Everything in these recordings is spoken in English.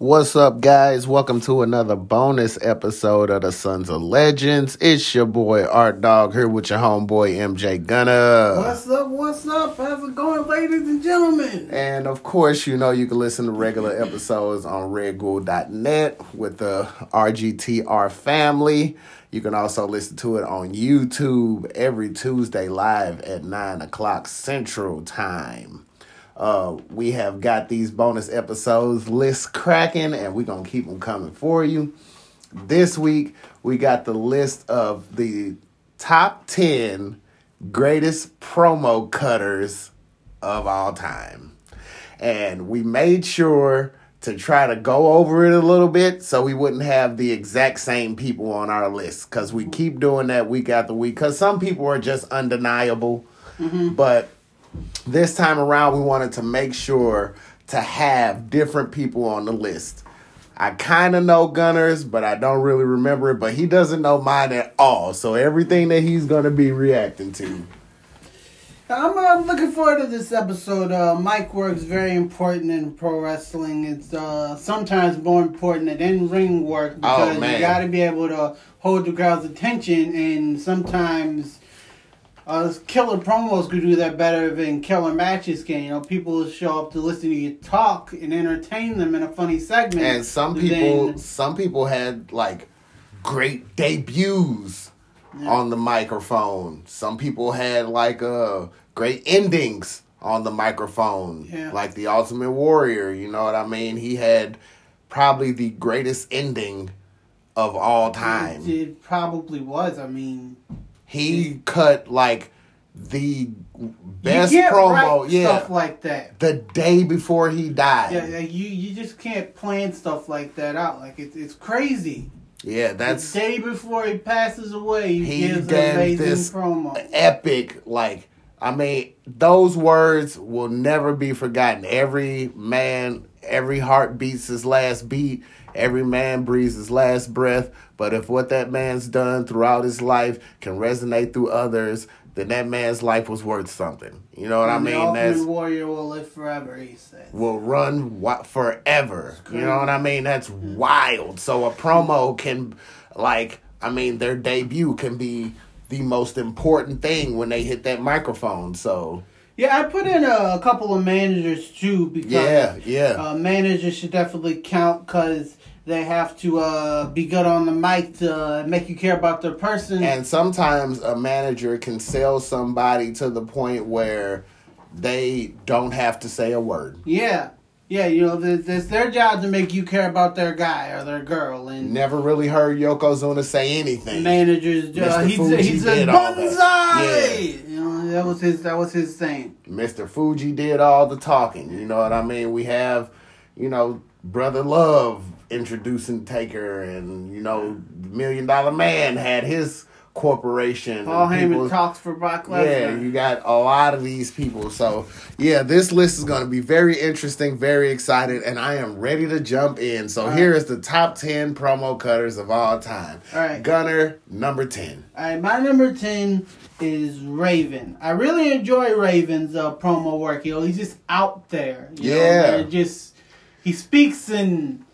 What's up, guys? Welcome to another bonus episode of the Sons of Legends. It's your boy Art Dog here with your homeboy MJ Gunner. What's up? What's up? How's it going, ladies and gentlemen? And of course, you know you can listen to regular episodes on redghoul.net with the RGTR family. You can also listen to it on YouTube every Tuesday live at 9 o'clock Central Time. Uh, we have got these bonus episodes list cracking, and we're gonna keep them coming for you. This week, we got the list of the top 10 greatest promo cutters of all time. And we made sure to try to go over it a little bit so we wouldn't have the exact same people on our list because we keep doing that week after week because some people are just undeniable. But this time around, we wanted to make sure to have different people on the list. I kind of know Gunners, but I don't really remember it. But he doesn't know mine at all. So everything that he's going to be reacting to. I'm, I'm looking forward to this episode. Uh, mic work's very important in pro wrestling. It's uh, sometimes more important than in ring work because man. you got to be able to hold the crowd's attention, and sometimes uh, killer promos could do that better than killer matches can. You know, people show up to listen to you talk and entertain them in a funny segment. And some people, then- some people had like great debuts on the microphone. Some people had like uh great endings on the microphone, Yeah. like the Ultimate Warrior. You know what I mean? He had probably the greatest ending of all time. It probably was. I mean, He cut like the best promo, yeah, stuff like that. the day before he died. Yeah, yeah, you you just can't plan stuff like that out. Like it's it's crazy. yeah that's the day before he passes away, he, He gives an amazing this promo. epic like i mean those words will never be forgotten every man every heart beats his last beat every man breathes his last breath but if what that man's done throughout his life can resonate through others then that man's life was worth something you know what i And the mean Ultimate that's warrior will live forever. He said. will run wi- forever. You know what I mean? That's hmm. wild. So a promo can, like, I mean, their debut can be the most important thing when they hit that microphone. So Yeah, I put in a, a couple of managers too because yeah, yeah, uh, managers should definitely count because they have to uh, be good on the mic to uh, make you care about their person. and sometimes a manager can sell somebody to the point where they don't have to say a word. yeah, yeah, you know, it's, their job to make you care about their guy or their girl, and Never really heard Yokozuna say anything. managers. Uh, Mr. he Fuji he said did all that. banzai. You know that was his that was his thing. Mr. Fuji did all the talking. You know what I mean? We have, you know, Brother Love introducing Taker, and you know, Million Dollar Man had his corporation. Paul Heyman people- talks for Brock Lesnar. Yeah, you got a lot of these people. So, yeah, this list is going to be very interesting, very excited, and I am ready to jump in. So, All here is the top 10 promo cutters of all time. All right. Gunner, number 10. All right, my number ten is Raven. I really enjoy Raven's uh, promo work. You know, he's just out there. You Yeah. know, just he speaks in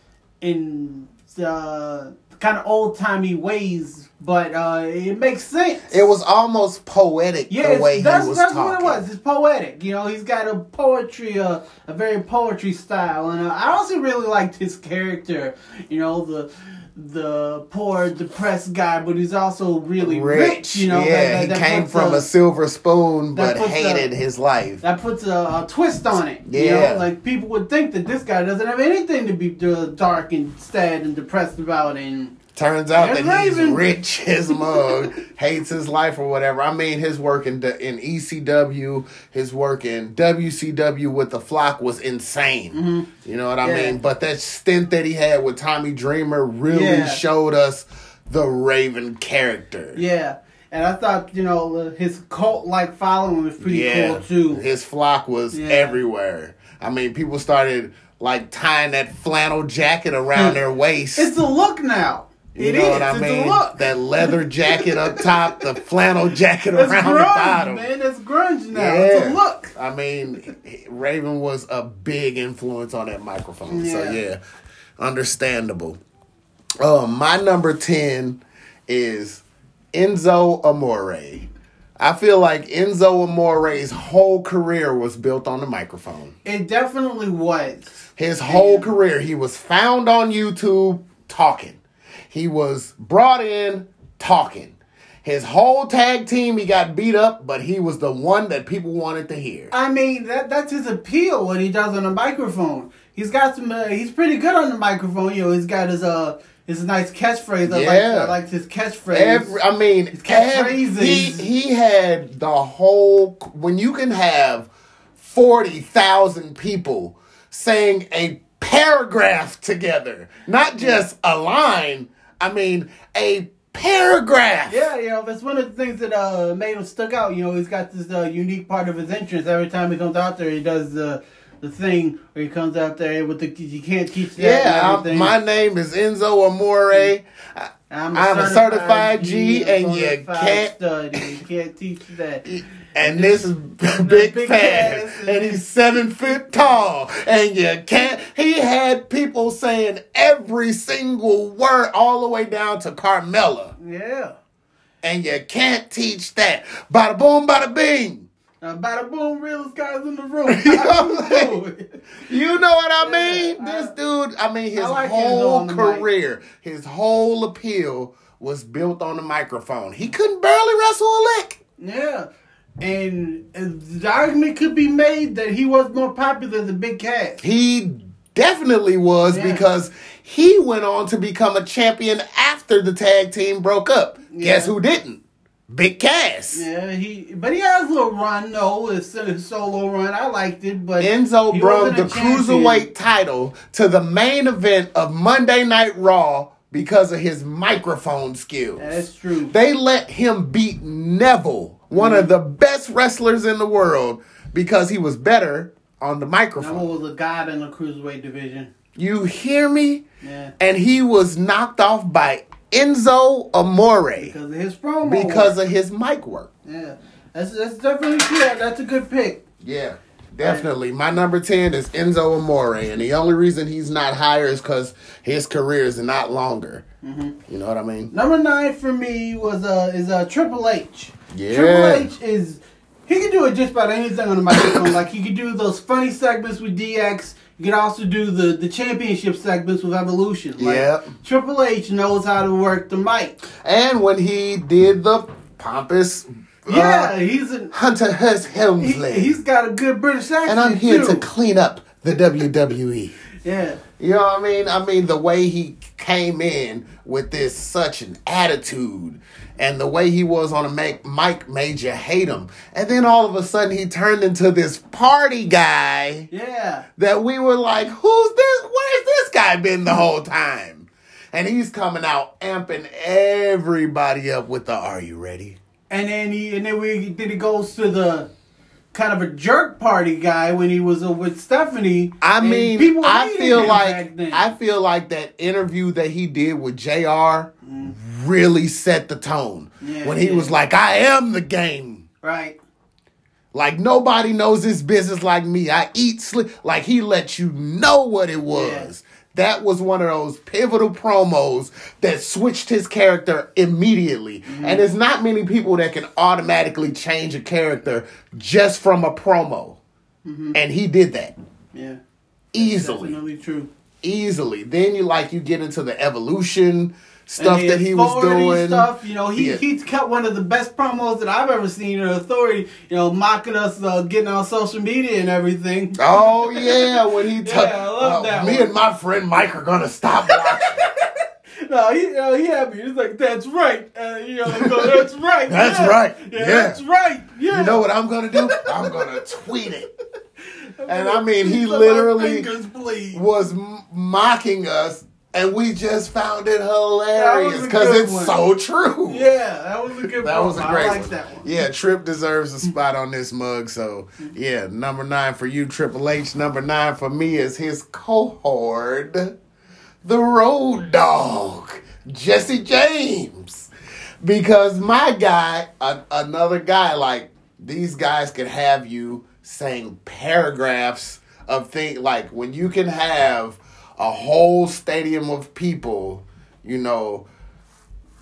in uh, kind of old timey ways, but uh, it makes sense. It was almost poetic Yeah, the way that's, he was that's talking. what it was. It's poetic. You know, he's got a poetry, uh, a very poetry style, and uh, I also really liked his character. You know, the the poor, depressed guy, but he's also really rich. you know, yeah, that, that, he that came from a, silver spoon, but puts a- hated his life. that puts a, a twist on it. You Yeah. know, like people would think that this guy doesn't have anything to be dark and sad and depressed about, and Turns out There's that he's Raven. rich as mug, hates his life or whatever. I mean, his work in, in ECW, his work in WCW with the flock was insane. You know what I Mm-hmm. Yeah. mean? But that stint that he had with Tommy Dreamer really Yeah. showed us the Raven character. yeah. And I thought, you know, his cult like following was pretty Yeah, cool too. his flock was everywhere. I mean, people started like tying that flannel jacket around their waist. It's the look now. You It know is. what I It's mean? That leather jacket up top, the flannel jacket That's around grunge, the bottom. man. That's grunge now. It's a look. I mean, Raven was a big influence on that microphone. So Yeah. yeah. Understandable. Um, my number 10 is Enzo Amore. I feel like Enzo Amore's whole career was built on the microphone. It definitely was. His whole career, he was found on YouTube talking. He was brought in talking. His whole tag team, he got beat up, but he was the one that people wanted to hear. I mean, that that's his appeal. What he does on the microphone. He's got some. Uh, he's pretty good on the microphone. You know, he's got his uh his nice catchphrase. I like Yeah. I liked his catchphrase. Every, I mean, His every- catchphrases. he he had the whole. When you can have forty thousand people saying a paragraph together, not just a line. I mean, a paragraph. Yeah, you know, that's one of the things that uh, made him stuck out. You know, he's got this uh, unique part of his entrance. Every time he comes out there, he does the the thing where he comes out there with the you can't teach that. Yeah, my name is Enzo Amore. I- I'm I'm a certified G, and you can't- stud, and you can't teach that. And this is big, big fast, and he's seven feet tall, and you can't. He had people saying every single word, all the way down to Carmella, Yeah. and you can't teach that. Bada boom, bada bing. Uh, bada boom, realest guys in the room. You know what I mean? Yeah, this I- dude, I mean, his I like whole on the mic. career, his whole appeal was built on the microphone. He couldn't barely wrestle a lick. yeah. And the argument could be made that he was more popular than Big Cass. He definitely was Yeah. because he went on to become a champion after the tag team broke up. Guess who didn't? Big Cass. Yeah, he but he has a little run though, his, his solo run. I liked it, but Enzo brought the cruiserweight title to the main event of Monday Night Raw because of his microphone skills. That's true. They let him beat Neville, one Mm-hmm. of the best wrestlers in the world, because he was better on the microphone. was a god in the cruiserweight division. You hear me? Yeah, And he was knocked off by Enzo Amore because of his promo. because of his mic work. yeah, that's that's definitely true. That's a good pick. Yeah, definitely. My number 10 is Enzo Amore, and the only reason he's not higher is because his career is not longer. Mm-hmm. You know what I mean? Number nine for me was uh is uh Triple H. Yeah. Triple H is he can do it just about anything on the microphone. like he could do those funny segments with DX. You can also do the the championship segments with Evolution. Like, Yep. Triple H knows how to work the mic. And when he did the pompous Yeah, uh, he's an Hunter Hearst he, Helmsley. he's got a good British accent and I'm here too. to clean up the WWE. yeah. You know what I mean? I mean the way he came in with this such an attitude and the way he was on a mic, mic made you hate him. And then all of a sudden he turned into this party guy Yeah. that we were like, who's this? Where's this guy been the whole time? And he's coming out amping everybody up with the Are you ready? And then he and then we then he goes to the kind of a jerk party guy when he was with Stephanie. I mean, people I feel like. I feel like that interview that he did with Jr. Mm-hmm. Really set the tone Yeah, when he yeah. was like, "I am the game." right. Like nobody knows this business like me. I eat, sleep. Like he let you know what it was. That was one of those pivotal promos that switched his character immediately. Mm-hmm. And there's not many people that can automatically change a character just from a promo. Mm-hmm. And he did that Yeah. easily Definitely true. easily. Then you like you get into the evolution stuff that he was doing. Stuff, you know, he Yeah. he cut one of the best promos that I've ever seen in Authority. You know, mocking us, uh, getting on social media and everything. Oh yeah, when he took Yeah, I love that me one. and my friend Mike are gonna stop watching. No, he, you know, he had me. He's like, "That's right." Uh, you know, go, "That's right." That's yeah. right. Yeah, Yeah. that's right. Yeah. you know what I'm gonna do? I'm gonna tweet it. And I mean, he literally fingers was m- mocking us, and we just found it hilarious because it's one. so true. Yeah, that was a good. That was a great I like one. that one. Yeah, Trip deserves a spot on this mug. So, yeah, number nine for you, Triple H. Number nine for me is his cohort, the Road Dog, Jesse James. Because my guy, a, another guy, like these guys could have you saying paragraphs of things like when you can have a whole stadium of people, you know,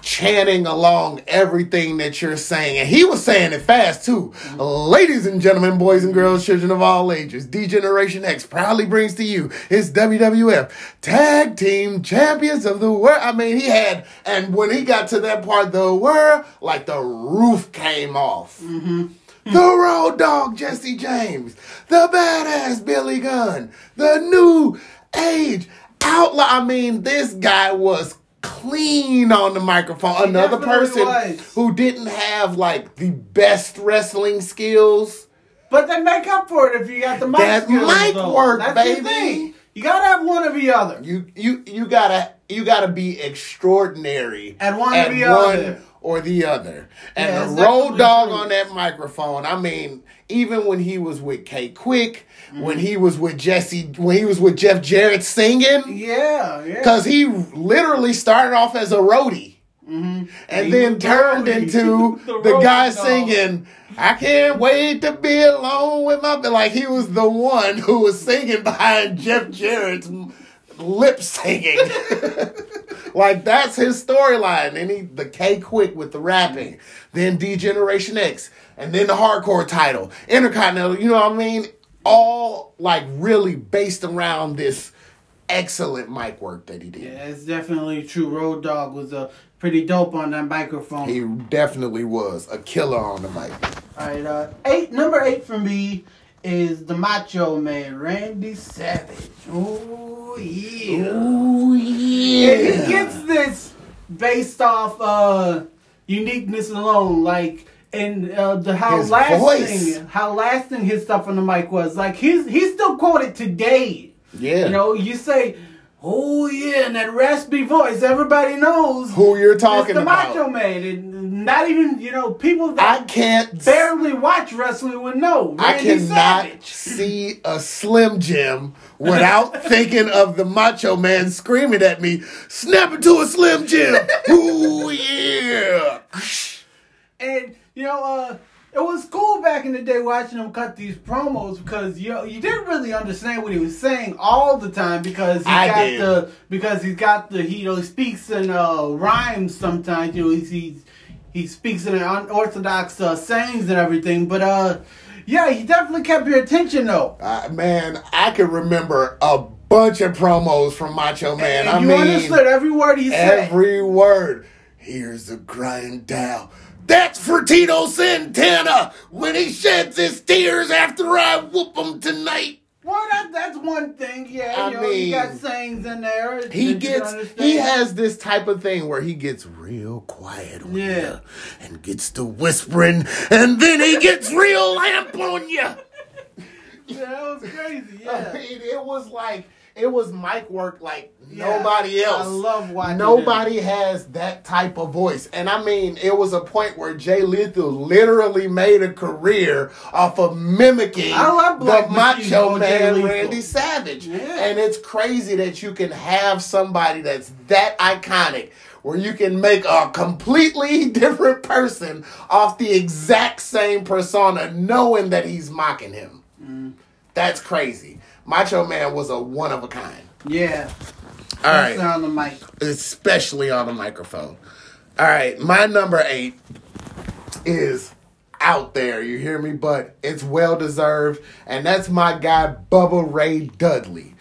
chanting along everything that you're saying. And he was saying it fast too. Ladies and gentlemen, boys and girls, children of all ages, D Generation X proudly brings to you his WWF Tag Team Champions of the World. I mean, he had, and when he got to that part, the world, like the roof came off. Mm-hmm. The Road Dog Jesse James, the badass Billy Gunn, the new age outlaw. I mean, this guy was clean on the microphone. Another person was. who didn't have like the best wrestling skills. But they make up for it if you got the mic That mic though. work, That's baby. You gotta have one or the other. You you you gotta you gotta be extraordinary At one or the other. or the other. And Yeah, the road dog true. on that microphone. I mean, even when he was with K-Kwik, Mm-hmm. when he was with Jesse, when he was with Jeff Jarrett singing, Yeah, yeah. because he literally started off as a roadie. And He then turned roadie. into The the, guy dog. singing, I can't wait to be alone with my. Like he was the one who was singing behind Jeff Jarrett's lip singing. like that's his storyline. And he, the K-Kwik with the rapping, then D Generation X, and then the hardcore title, Intercontinental. You know what I mean? All like really based around this excellent mic work that he did. Yeah, it's definitely true. Road Dog was a pretty dope on that microphone. He definitely was a killer on the mic. All right, uh, eight number eight for me is the Macho Man, Randy Savage. Oh yeah. Ooh, Yeah, he gets this based off uh uniqueness alone, like and uh, the how His lasting voice. how lasting his stuff on the mic was. Like he's he's still quoted today. Yeah. You know, you say, "Oh yeah," and that raspy voice, everybody knows Who you're it's talking the about. Macho Man, and not even you know people I can't barely watch wrestling would know. I cannot see a Slim Jim without thinking of the Macho Man screaming at me, snap into a Slim Jim. Ooh, yeah. And you know, uh, it was cool back in the day watching him cut these promos because you you didn't really understand what he was saying all the time because he I got did. the because he's got the he you know he speaks in uh, rhymes sometimes. You know, he's, he's he speaks in unorthodox uh, sayings and everything. But uh, yeah, he definitely kept your attention though. Uh, man, I can remember a bunch of promos from Macho Man. and I you mean, understood every word he said. every word. Here's the grind down. That's for Tito Santana when he sheds his tears after I whoop him tonight. Well, that, that's one thing. Yeah, I you know, you got sayings in there. He gets he has this type of thing where he gets real quiet on Yeah. you and gets to whispering and then he gets real lamp on you. Yeah, that was crazy. I mean, it was like it was mic work like Yeah, nobody else. I love watching Nobody has that type of voice. And I mean, it was a point where Jay Lethal literally made a career off of mimicking I love the macho man. Randy Savage. Yeah. And it's crazy that you can have somebody that's that iconic where you can make a completely different person off the exact same persona knowing that he's mocking him. Mm. That's crazy. Macho Man was a one of a kind. Yeah. All right on the mic. especially on the microphone. All right, my number eight is out there. You hear me? But it's well deserved, and that's my guy Bubba Ray Dudley.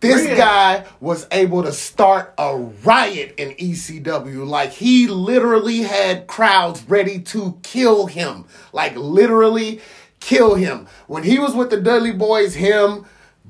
This Really? guy was able to start a riot in ECW. Like he literally had crowds ready to kill him. Like literally kill him. When he was with the Dudley Boyz, him,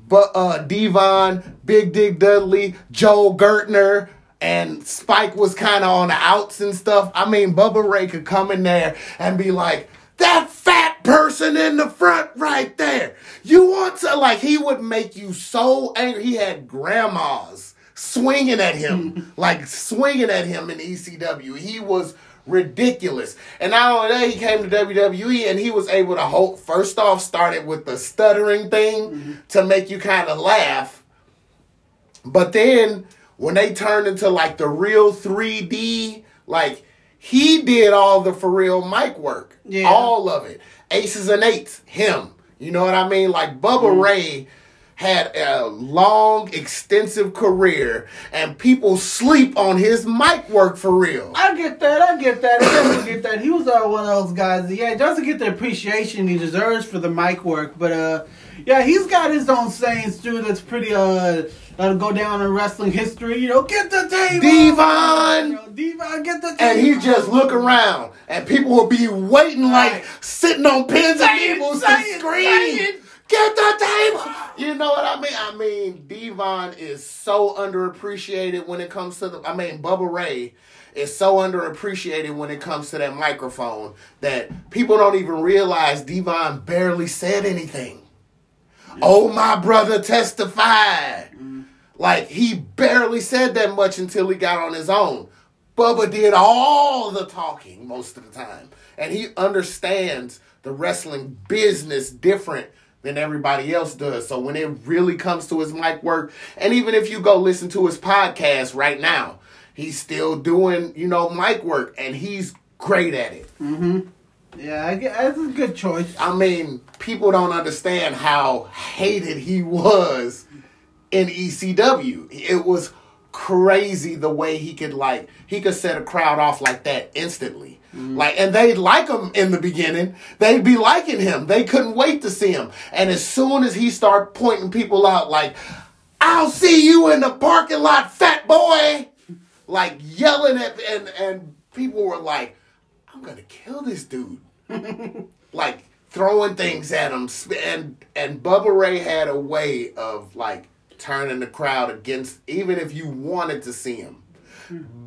but uh D-Von, Big Dick Dudley, Joel Gertner, and Spike was kind of on the outs and stuff. I mean, Bubba Ray could come in there and be like, that fat person in the front right there. You want to, like, he would make you so angry. He had grandmas swinging at him, like swinging at him in ECW. He was ridiculous. And not only that, he came to WWE and he was able to hold, first off, started with the stuttering thing mm-hmm. to make you kind of laugh. But then when they turned into like the real 3D, like he did all the for real mic work. Yeah. All of it. Aces and eights, him. You know what I mean? Like Bubba mm-hmm. Ray had a long, extensive career, and people sleep on his mic work for real. I get that. I get that. I definitely get that. He was uh, one of those guys. Yeah, he doesn't get the appreciation he deserves for the mic work, but uh, yeah, he's got his own sayings too. That's pretty uh, that'll go down in wrestling history. You know, get the table, D-Von! You know, D-Von, get the table. And he just look around, and people will be waiting like Right. sitting on pins and needles it, scream. Get the table. You know what I mean? I mean, D-Von is so underappreciated when it comes to the. I mean, Bubba Ray is so underappreciated when it comes to that microphone that people don't even realize D-Von barely said anything. Oh, my brother testified. Mm-hmm. Like he barely said that much until he got on his own. Bubba did all the talking most of the time. And he understands the wrestling business different than everybody else does. So when it really comes to his mic work, and even if you go listen to his podcast right now, he's still doing, you know, mic work and he's great at it. Mm-hmm. yeah, I get, that's a good choice. I mean, people don't understand how hated he was in ECW. It was crazy the way he could like he could set a crowd off like that instantly. Mm-hmm. Like and they'd like him in the beginning. They'd be liking him. They couldn't wait to see him. And as soon as he started pointing people out like I'll see you in the parking lot, fat boy. Like yelling at and and people were like, I'm gonna kill this dude like throwing things at him and and Bubba Ray had a way of like turning the crowd against even if you wanted to see him.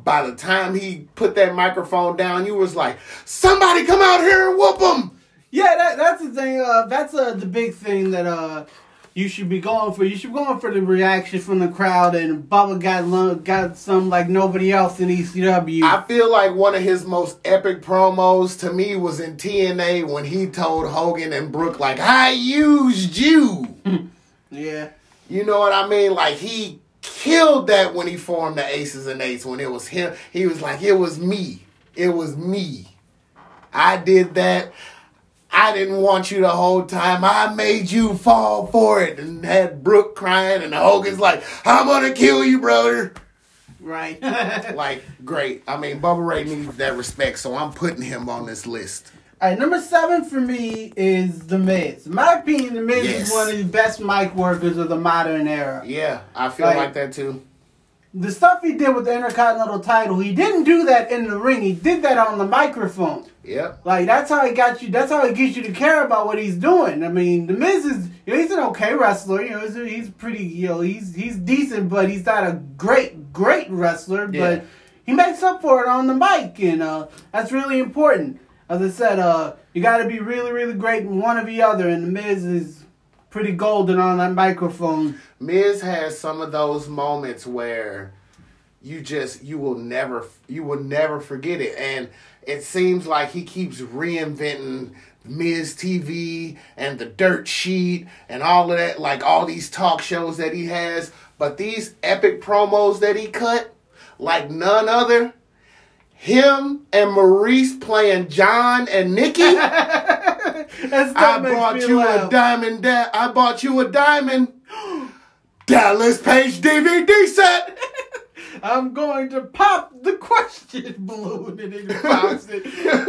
By the time he put that microphone down, you was like, "Somebody come out here and whoop him!" Yeah, that, that's the thing. Uh, that's uh, the big thing that uh, you should be going for. You should be going for the reaction from the crowd. And Bubba got got some like nobody else in ECW. I feel like one of his most epic promos to me was in TNA when he told Hogan and Brooke like, "I used you." yeah, You know what I mean? Like he killed that when he formed the Aces and Eights. When it was him, he was like, "It was me. It was me. I did that. I didn't want you the whole time. I made you fall for it." And had Brooke crying, and Hogan's like, "I'm gonna kill you, brother." right. Like, great. I mean, Bubba Ray needs that respect, so I'm putting him on this list. All right, number seven for me is The Miz. In my opinion, The Miz Yes. is one of the best mic workers of the modern era. Yeah, I feel Like- like that too. The stuff he did with the Intercontinental title, he didn't do that in the ring. He did that on the microphone. Yep. Like that's how he got you. That's how he gets you to care about what he's doing. I mean, the Miz is you know, he's an okay wrestler. You know, he's, he's pretty. You know, he's he's decent, but he's not a great great wrestler. Yeah. But he makes up for it on the mic, and uh, that's really important. As I said, uh, you got to be really really great in one or the other, and the Miz is pretty golden on that microphone. Miz has some of those moments where you just you will never you will never forget it and it seems like he keeps reinventing Miz TV and the dirt sheet and all of that like all these talk shows that he has but these epic promos that he cut like none other him and Maurice playing John and Nikki I bought you laugh. a diamond. Da- I bought you a diamond. Dallas Page DVD set. I'm going to pop the question balloon and it pops it.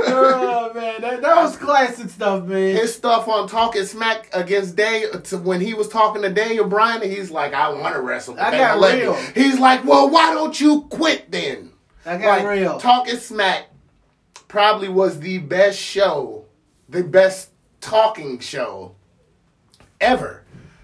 oh man, that, that was classic stuff, man. His stuff on Talking Smack against Daniel to when he was talking to Daniel Bryan, and he's like, "I want to wrestle." I got don't let me." real. He's like, "Well, why don't you quit then?" I got like, real. Talking Smack probably was the best show, the best talking show ever.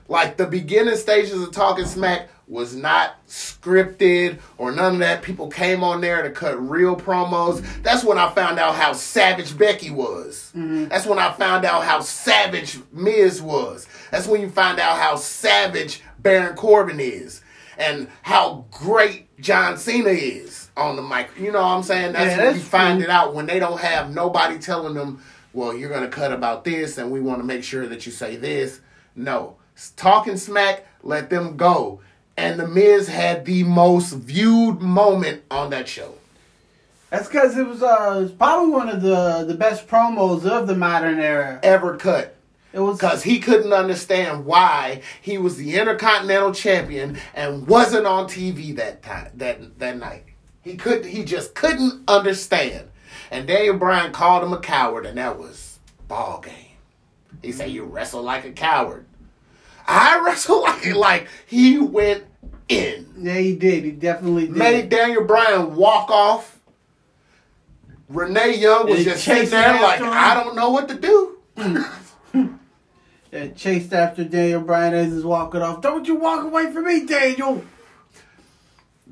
Like the beginning stages of Talking Smack was not scripted or none of that. People came on there to cut real promos. That's when I found out how savage Becky was. Mm-hmm. That's when I found out how savage Miz was. That's when you find out how savage Baron Corbin is. And how great John Cena is on the mic. You know what I'm saying? That's Yeah, when you find true. it out when they don't have nobody telling them, well, you're going to cut about this and we want to make sure that you say this. No. Talking smack, let them go. And The Miz had the most viewed moment on that show. That's because it was uh, probably one of the the best promos of the modern era. Ever cut. It was because he couldn't understand why he was the Intercontinental Champion and wasn't on TV that time that that night. He could he just couldn't understand. And Daniel Bryan called him a coward, and that was ball game. He said, "You wrestle like a coward." I wrestle like like he went in. yeah, he did. He definitely did. Made Daniel Bryan walk off. Renee Young was just sitting chasing there like. I don't know what to do. and chased after Daniel Bryan as he's walking off. Don't you walk away from me, Daniel.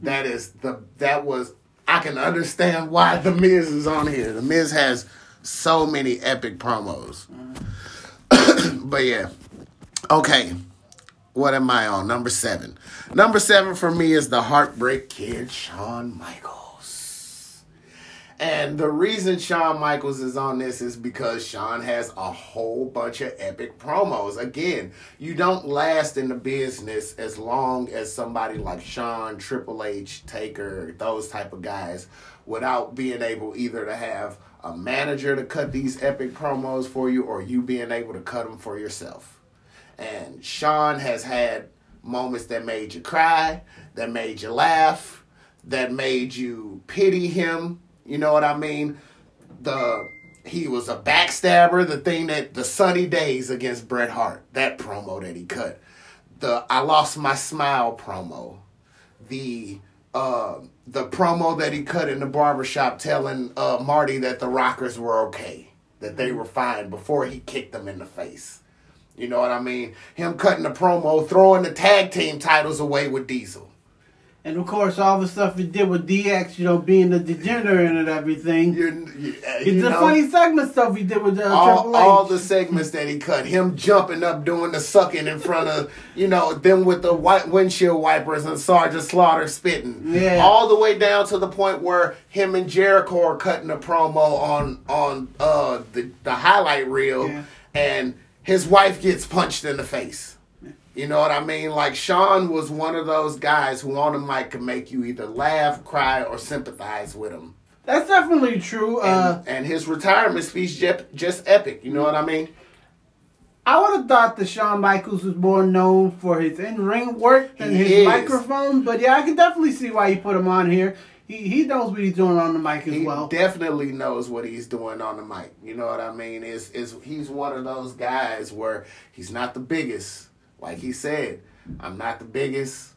That is the that was I can understand why the Miz is on here. The Miz has so many epic promos. but yeah. Okay. What am I on? Number seven. Number seven for me is the Heartbreak Kid, Shawn Michaels. And the reason Shawn Michaels is on this is because Shawn has a whole bunch of epic promos. Again, you don't last in the business as long as somebody like Shawn, Triple H, Taker, those type of guys, without being able either to have a manager to cut these epic promos for you or you being able to cut them for yourself. And Shawn has had moments that made you cry, that made you laugh, that made you pity him. You know what I mean? The he was a backstabber, the thing that the sunny days against Bret Hart, that promo that he cut. The I lost my smile promo. The uh the promo that he cut in the barbershop telling uh Marty that the rockers were okay, that they were fine before he kicked them in the face. You know what I mean? Him cutting the promo, throwing the tag team titles away with Diesel. And of course, all the stuff he did with DX, you know, being the degenerate and everything. You, you, uh, you the know, funny segment stuff he did with uh, all, Triple H. all the segments that he cut, him jumping up, doing the sucking in front of, you know, them with the white windshield wipers and Sergeant Slaughter spitting. Yeah. All the way down to the point where him and Jericho are cutting a promo on on uh the, the highlight reel Yeah. and his wife gets punched in the face. You know what I mean? Like Shawn was one of those guys who on the mic could make you either laugh, cry, or sympathize with him. That's definitely true. And, Uh, and his retirement speech just, just epic. You know what I mean? I would have thought that Shawn Michaels was more known for his in-ring work than He his is. microphone. But yeah, I can definitely see why you put him on here. He he knows what he's doing on the mic as He well. definitely knows what he's doing on the mic. You know what I mean? Is is he's one of those guys where he's not the biggest. Like he said, I'm not the biggest.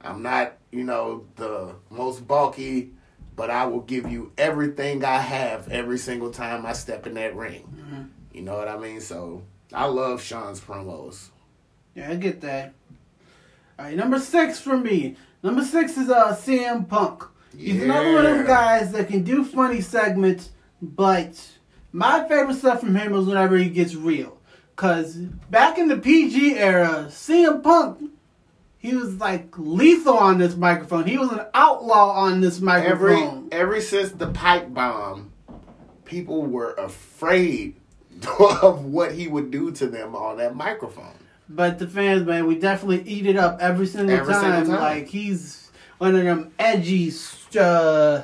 I'm not, you know, the most bulky, but I will give you everything I have every single time I step in that ring. Mm-hmm. You know what I mean? So I love Shawn's promos. Yeah, I get that. All right, number six for me. Number six is uh CM Punk. He's another one of them guys that can do funny segments, but my favorite stuff from him is whenever he gets real. Cause back in the PG era, CM Punk, he was like lethal on this microphone. He was an outlaw on this Every microphone. ever since the pipe bomb, people were afraid of what he would do to them on that microphone. But the fans, man, we definitely eat it up every single, Every single time. time. Like he's one of them edgy. Uh,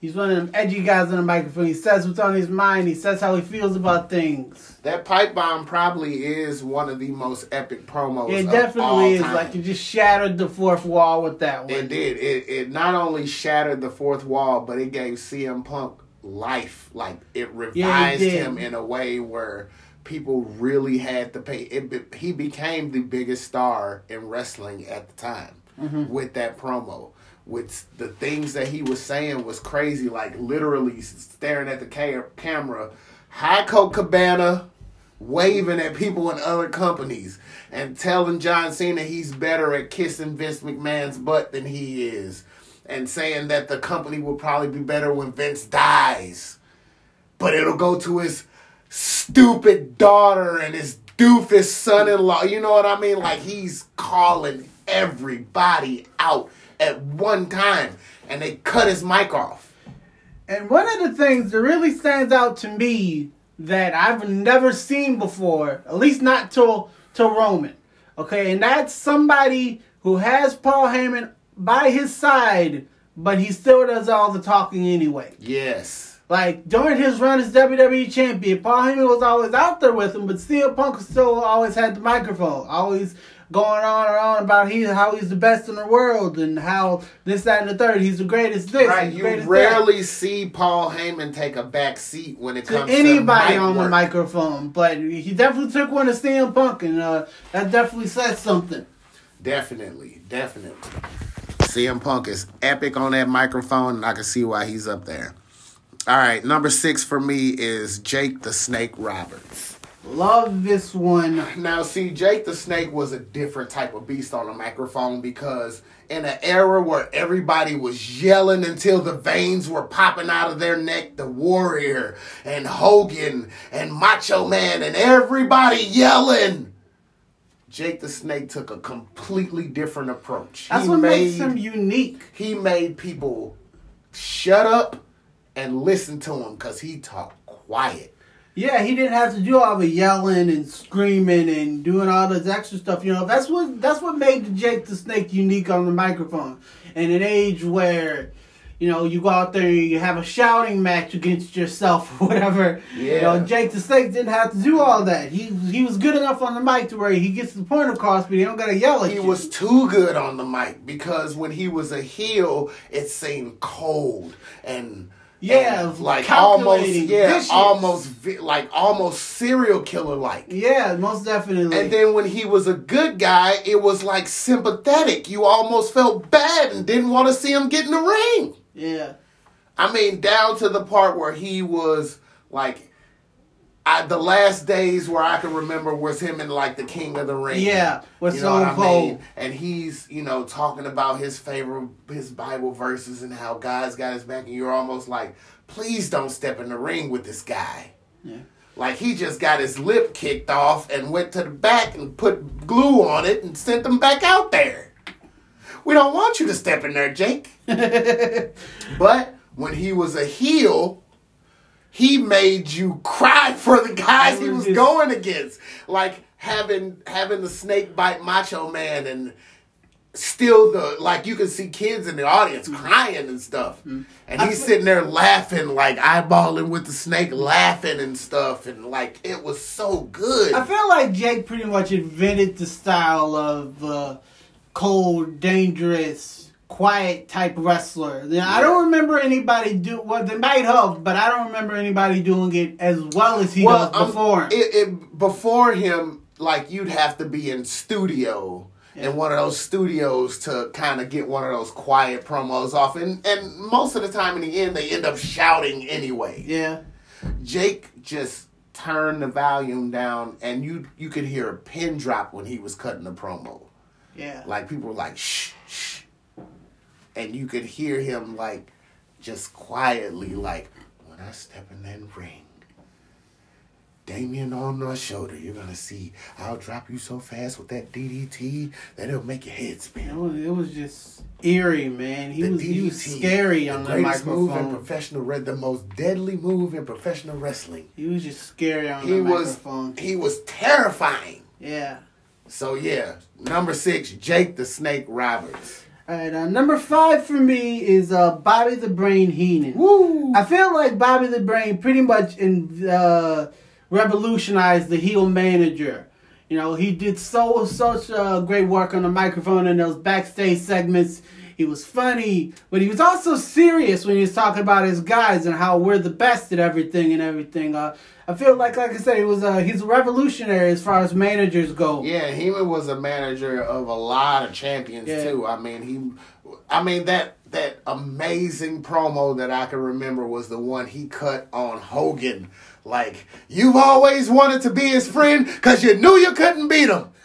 he's one of them edgy guys on the microphone. He says what's on his mind. He says how he feels about things. That pipe bomb probably is one of the most epic promos. It of all definitely is time. like it just shattered the fourth wall with that one. It did. It it not only shattered the fourth wall, but it gave CM Punk life. Like it revised did. him in a way where people really had to pay. It be, he became the biggest star in wrestling at the time Mm-hmm. with that promo. With the things that he was saying was crazy. Like literally staring at the ca- camera, hi Colt Cabana waving at people in other companies and telling John Cena he's better at kissing Vince McMahon's butt than he is, and saying that the company will probably be better when Vince dies, but it'll go to his stupid daughter and his doofus son-in-law. You know what I mean? Like he's calling everybody out at one time, and they cut his mic off. And one of the things that really stands out to me that I've never seen before, at least not till till Roman, okay, and that's somebody who has Paul Heyman by his side, but he still does all the talking anyway. Yes. Like during his run as WWE champion, Paul Heyman was always out there with him, but CM Punk still always had the microphone, always going on and on about he how he's the best in the world and how this that and the third he's the greatest this Right, you rarely see Paul Heyman take a back seat when it that. comes to anybody to on the microphone, but he definitely took one to CM Punk, and uh, that definitely says something. Definitely, definitely. CM Punk is epic on that microphone, and I can see why he's up there. All right, number six for me is Jake the Snake Roberts. Love this one. Now, see, Jake the Snake was a different type of beast on the microphone because in an era where everybody was yelling until the veins were popping out of their neck, the Warrior and Hogan and Macho Man and everybody yelling. Jake the Snake took a completely different approach. That's He what makes made- him unique. he made people shut up and listen to him because he talked quiet. Yeah, he didn't have to do all the yelling and screaming and doing all this extra stuff. You know, that's what that's what made Jake the Snake unique on the microphone. In an age where, you know, you go out there and you have a shouting match against yourself or whatever. You Yeah. know, Jake the Snake didn't have to do all that. He he was good enough on the mic to where he gets the point across, but he don't gotta yell at He you. was too good on the mic because when he was a heel, it seemed cold and Yeah, like almost yeah, vicious. almost vi- like almost serial killer like. yeah, most definitely. And then when he was a good guy, it was like sympathetic. You almost felt bad and didn't want to see him get in the ring. yeah. I mean, down to the part where he was like, I, the last days where I can remember was him in like the King of the Ring. Yeah, with you know Stone Cold. mean? And he's you know talking about his favorite his Bible verses and how God's got his back, and you're almost like, please don't step in the ring with this guy. Yeah. Like he just got his lip kicked off and went to the back and put glue on it and sent them back out there. We don't want you to step in there, Jake. But when he was a heel, he made you cry for the guys he was going against. Like having having the snake bite Macho Man and still the like you can see kids in the audience crying and stuff. And he's sitting there laughing, like eyeballing with the snake, laughing and stuff, and like it was so good. I feel like Jake pretty much invented the style of uh, cold, dangerous, quiet type wrestler. Then I don't remember anybody do well. They might have, but I don't remember anybody doing it as well as he does um, before. him. It, it before him, like you'd have to be in studio Yeah. in one of those studios to kind of get one of those quiet promos off, and and most of the time in the end they end up shouting anyway. yeah, Jake just turned the volume down, and you you could hear a pin drop when he was cutting the promo. yeah. Like people were like shh, and you could hear him like just quietly like when I step in that ring. Damien on my shoulder, you're gonna see I'll drop you so fast with that DDT that it'll make your head It spin. was, it was just eerie, man. He The was he was DDT, scary on the, greatest move in professional, re- the most deadly move in professional wrestling. He was just scary on He the was microphone. he was terrifying. Yeah. So yeah, number six, Jake the Snake Roberts. All right, uh, number five for me is uh, Bobby the Brain Heenan. Woo! I feel like Bobby the Brain pretty much in, uh, revolutionized the heel manager. You know, he did so such uh, great work on the microphone and those backstage segments. He was funny, but he was also serious when he was talking about his guys and how we're the best at everything and everything. Uh, I feel like, like I said, he was a, he's a revolutionary as far as managers go. Yeah, Heyman was a manager of a lot of champions Yeah. too. I mean, he, I mean that that amazing promo that I can remember was the one he cut on Hogan. Like, you've always wanted to be his friend because you knew you couldn't beat him.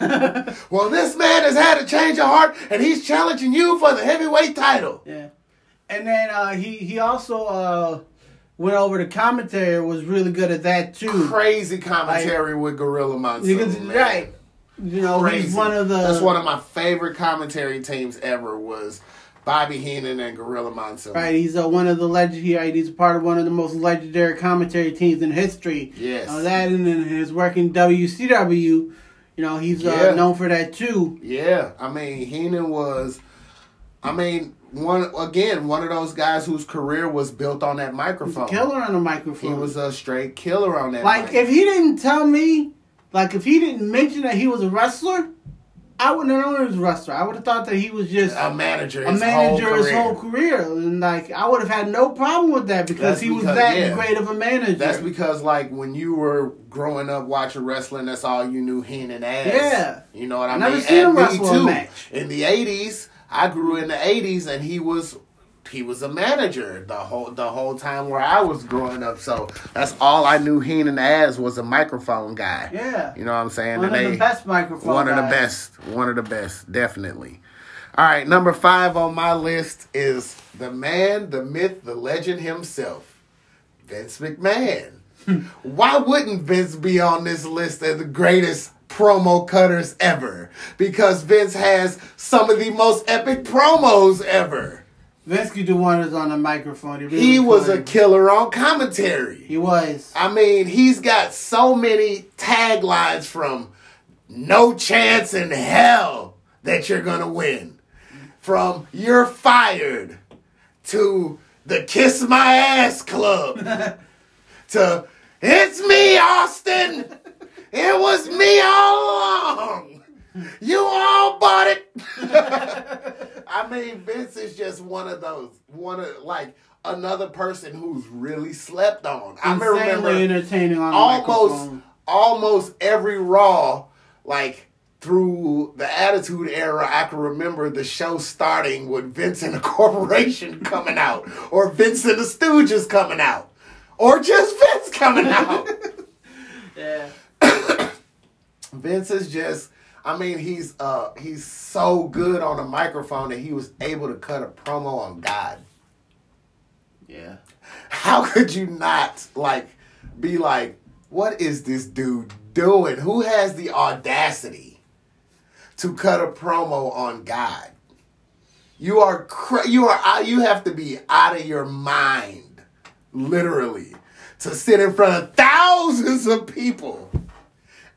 well, this man has had a change of heart and he's challenging you for the heavyweight title. Yeah, and then uh, he he also uh, went over to commentary. Was really good at that too. Crazy commentary with Gorilla Monsoon. Right, you know Crazy. he's one of the. That's one of my favorite commentary teams ever was Bobby Heenan and Gorilla Monsoon. Right, he's uh, one of the legend. He, uh, he's part of one of the most legendary commentary teams in history. Yes. Uh, that and then his work in WCW, you know, he's uh, known for that too. Yeah, I mean Heenan was. I mean, one again, one of those guys whose career was built on that microphone. Killer on the microphone. He was a straight killer on that. like mic. if he didn't tell me, like if he didn't mention that he was a wrestler, I wouldn't have known he was a wrestler. I would have thought that he was just a manager, a his manager whole his whole career, and like I would have had no problem with that because That's he was because- that yeah. great of a manager. That's because, like, when you were growing up watching wrestling, that's all you knew, Heenan ass. Yeah. You know what I Never mean? seen And me a match. In the '80s, I grew in the '80s, and he was he was a manager the whole the whole time where I was growing up. So that's all I knew. Heenan as was a microphone guy. yeah, You know what I'm saying? one And of they- the best microphone. one of the best. One of the best, definitely. All right, number five on my list is the man, the myth, the legend himself, Vince McMahon. Why wouldn't Vince be on this list of the greatest promo cutters ever? Because Vince has some of the most epic promos ever. Vince do wonders on the microphone. He, really He was a killer on commentary. He was. I mean, he's got so many taglines from No Chance in Hell that you're going to win, from You're Fired to the Kiss My Ass Club to It's Me, Austin. It was me all along. You all bought it. I mean, Vince is just one of those, one of like another person who's really slept on. I Insanely remember entertaining on almost almost every Raw, like through the Attitude Era, I can remember the show starting with Vince and the Corporation coming out, or Vince and the Stooges coming out, or just Vince coming out. Yeah. Vince is just. I mean, he's uh he's so good on the microphone that he was able to cut a promo on God. Yeah. how could you not like be like what is this dude doing who has the audacity to cut a promo on god you are cra- you are you have to be out of your mind literally to sit in front of thousands of people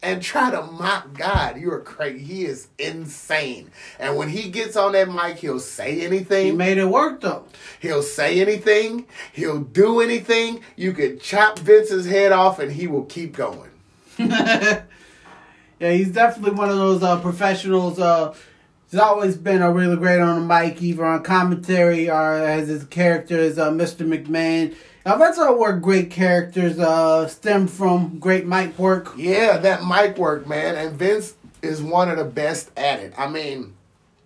and try to mock God. You are crazy. He is insane. And when he gets on that mic, he'll say anything. He made it work though. He'll say anything. He'll do anything. You could chop Vince's head off and he will keep going. yeah, he's definitely one of those uh, professionals. Uh, he's always been a really great on the mic, either on commentary or as his character as uh, Mr. McMahon. Now, that's all where great characters uh, stem from great mic work. Yeah, that mic work, man. And Vince is one of the best at it. I mean,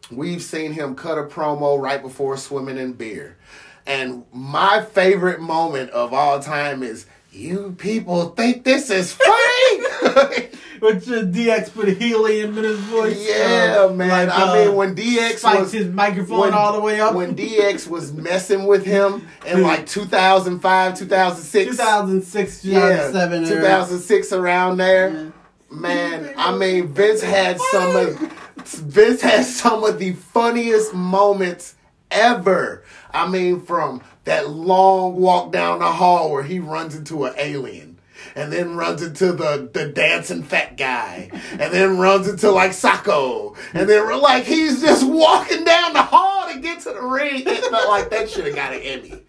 we've seen him cut a promo right before swimming in beer. And my favorite moment of all time is you people think this is funny? Uh, DX put helium in his voice. Yeah, uh, man. like, I uh, mean, when DX spiked was his microphone all the way up. when DX was messing with him in like 2005, 2006, 2006, yeah, 2007. era. 2006 around there. Yeah. Man, I mean, Vince had some of Vince had some of the funniest moments ever. I mean, from that long walk down the hall where he runs into an alien. And then runs into the, the dancing fat guy. And then runs into like Socko. And then like he's just walking down the hall to get to the ring. It felt like that should have got an Emmy.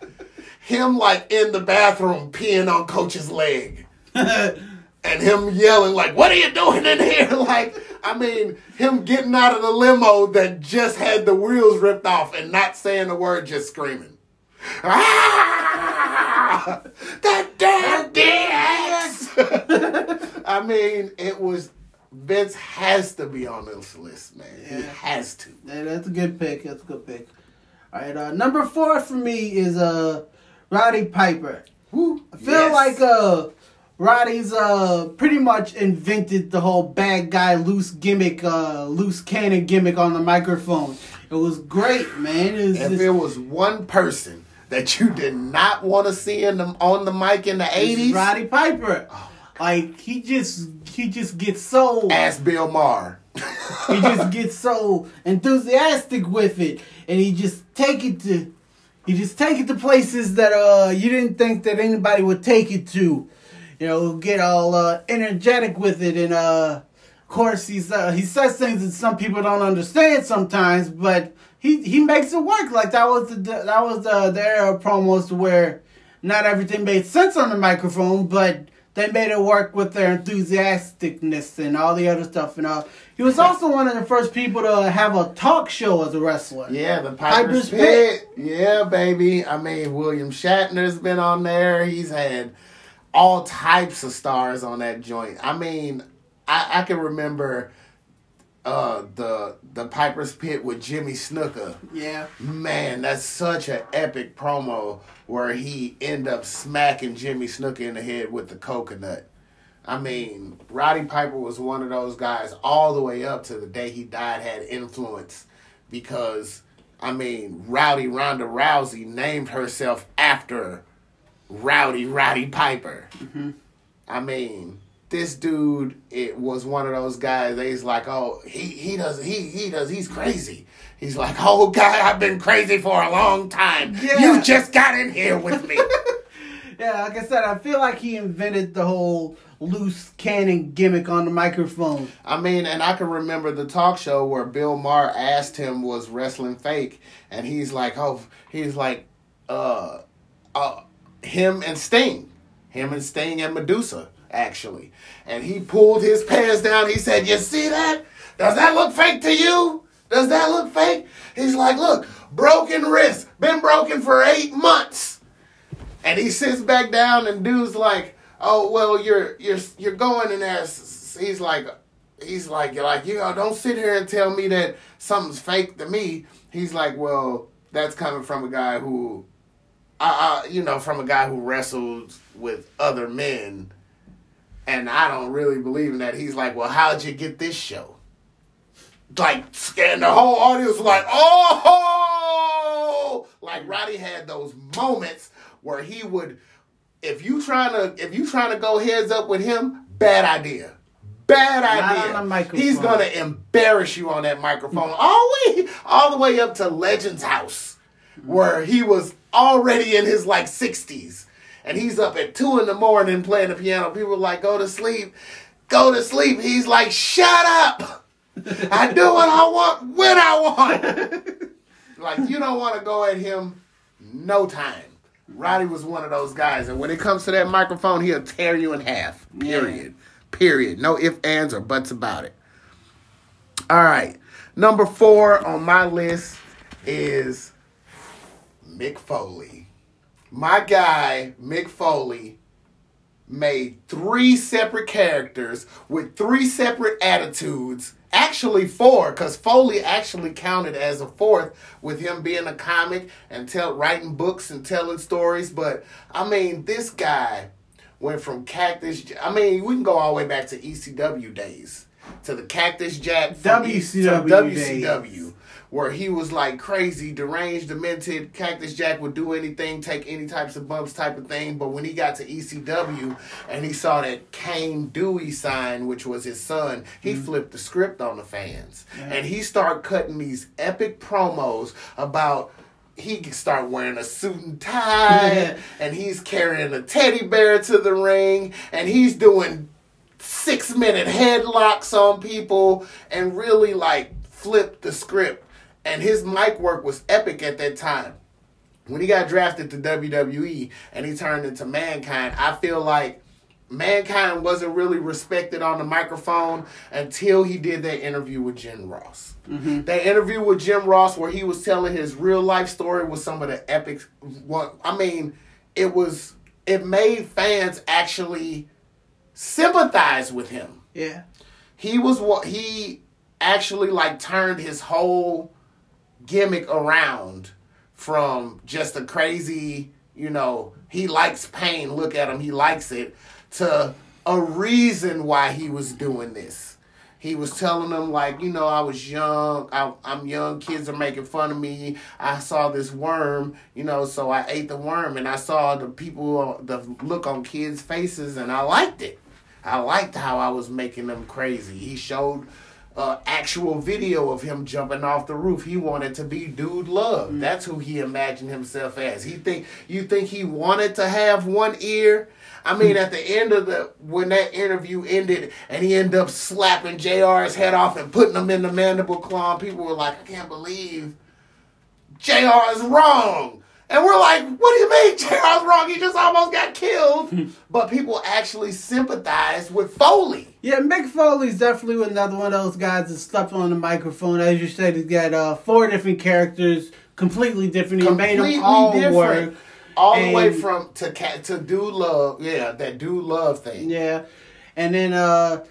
Him like in the bathroom peeing on coach's leg and him yelling like, "What are you doing in here?" Like, I mean, him getting out of the limo that just had the wheels ripped off and not saying a word, just screaming. Ah! That damn DX! I mean, it was Vince has to be on this list, man. He has to. Yeah, that's a good pick. That's a good pick. All right, uh, number four for me is uh, Roddy Piper. Woo. I feel Yes. like uh, Roddy's uh, pretty much invented the whole bad guy loose gimmick, uh, loose cannon gimmick on the microphone. It was great, man. It was if just- it was one person that you did not want to see in the, on the mic in the eighties, Roddy Piper. like he just he just gets so ask Bill Maher. he just gets so enthusiastic with it and he just take it to he just take it to places that uh you didn't think that anybody would take it to you know get all uh energetic with it and uh of course he's uh he says things that some people don't understand sometimes but he he makes it work. Like that was the that was the, the era of promos where not everything made sense on the microphone, but they made it work with their enthusiasticness and all the other stuff and all. He was also one of the first people to have a talk show as a wrestler. Yeah, the Piper's, Piper's Pit. Pit. Yeah, baby. I mean, William Shatner's been on there. He's had all types of stars on that joint. I mean, I, I can remember uh the the Piper's Pit with Jimmy Snuka. Yeah. Man, that's such an epic promo where he end up smacking Jimmy Snuka in the head with the coconut. I mean, Roddy Piper was one of those guys all the way up to the day he died had influence because I mean, Rowdy Ronda Rousey named herself after Rowdy Roddy Piper. Mm-hmm. I mean, this dude it was one of those guys he's like oh he he does he he does he's crazy. He's like oh guy i've been crazy for a long time. Yeah. you just got in here with me. Yeah like i said i feel like he invented the whole loose cannon gimmick on the microphone. I mean and i can remember the talk show where bill maher asked him was wrestling fake? And he's like oh he's like uh uh him and sting. Him and sting and medusa actually. And he pulled his pants down. He said, You see that? Does that look fake to you? Does that look fake? He's like, Look, broken wrist, been broken for eight months. And he sits back down, and dude's like, Oh, well, you're you're you're going in there. He's like, he's like, you're like, you know, don't sit here and tell me that something's fake to me. He's like, well, that's coming from a guy who, uh, uh you know, from a guy who wrestled with other men and I don't really believe in that. He's like, well, how'd you get this show? Like, and the whole audience was like, oh, like Roddy had those moments where he would, if you trying to, if you trying to go heads up with him, bad idea. Bad idea. He's gonna embarrass you on that microphone all the way, all the way up to Legends House, where he was already in his like sixties and he's up at two in the morning playing the piano. People like, go to sleep, go to sleep. He's like, shut up. I do what I want when I want. like you don't want to go at him no time. Roddy was one of those guys, and when it comes to that microphone, he'll tear you in half. Period. Yeah. Period. No ifs, ands, or buts about it. All right. Number four on my list is Mick Foley my guy Mick Foley made three separate characters with three separate attitudes. Actually, four, because Foley actually counted as a fourth with him being a comic and tell writing books and telling stories. But I mean, this guy went from Cactus. I mean, we can go all the way back to ECW days to the Cactus Jack WCW, WCW where he was like crazy, deranged, demented. Cactus Jack would do anything, take any types of bumps, type of thing. But when he got to ECW and he saw that Cane Dewey sign, which was his son, he mm-hmm. flipped the script on the fans, yeah. and he started cutting these epic promos about he can start wearing a suit and tie and he's carrying a teddy bear to the ring and he's doing six minute headlocks on people and really like flip the script and his mic work was epic at that time. When he got drafted to WWE and he turned into Mankind, I feel like Mankind wasn't really respected on the microphone until he did that interview with Jim Ross. Mm-hmm. That interview with Jim Ross, where he was telling his real life story, was some of the epic. What I mean, it was it made fans actually sympathize with him. Yeah, he was what he actually like turned his whole gimmick around from just a crazy, you know, he likes pain, look at him, he likes it, to a reason why he was doing this. He was telling them like, you know, I was young, I, I'm young, kids are making fun of me. I saw this worm, you know, so I ate the worm and I saw the people, the look on kids' faces and I liked it. I liked how I was making them crazy. He showed uh, actual video of him jumping off the roof. He wanted to be Dude Love. Mm-hmm. That's who he imagined himself as. He think you think he wanted to have one ear. I mean, at the end of the when that interview ended, and he ended up slapping Jr's head off and putting him in the mandible claw. People were like, "I can't believe JR is wrong. And we're like, what do you mean JR's wrong? He just almost got killed. but people actually sympathize with Foley. Yeah, Mick Foley's definitely another one of those guys that stepped on the microphone. As you said, he's got uh, four different characters, completely different. He made Completely them all different. work. All the way from to cat to Dude Love, yeah, that Dude Love thing. Yeah, and then uh,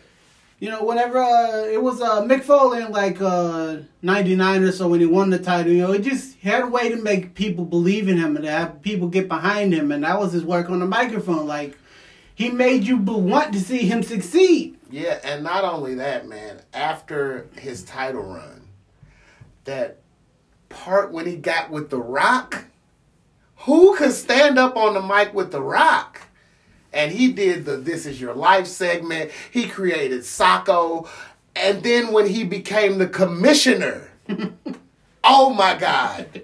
you know, whenever uh, it was uh, Mick Foley in like uh, '99 or so when he won the title, you know, he just had a way to make people believe in him and have people get behind him, and that was his work on the microphone. Like he made you want to see him succeed. Yeah, and not only that, man, after his title run, that part when he got with The Rock, who could stand up on the mic with The Rock? And he did the This Is Your Life segment. He created Socko. And then when he became the commissioner, oh my God.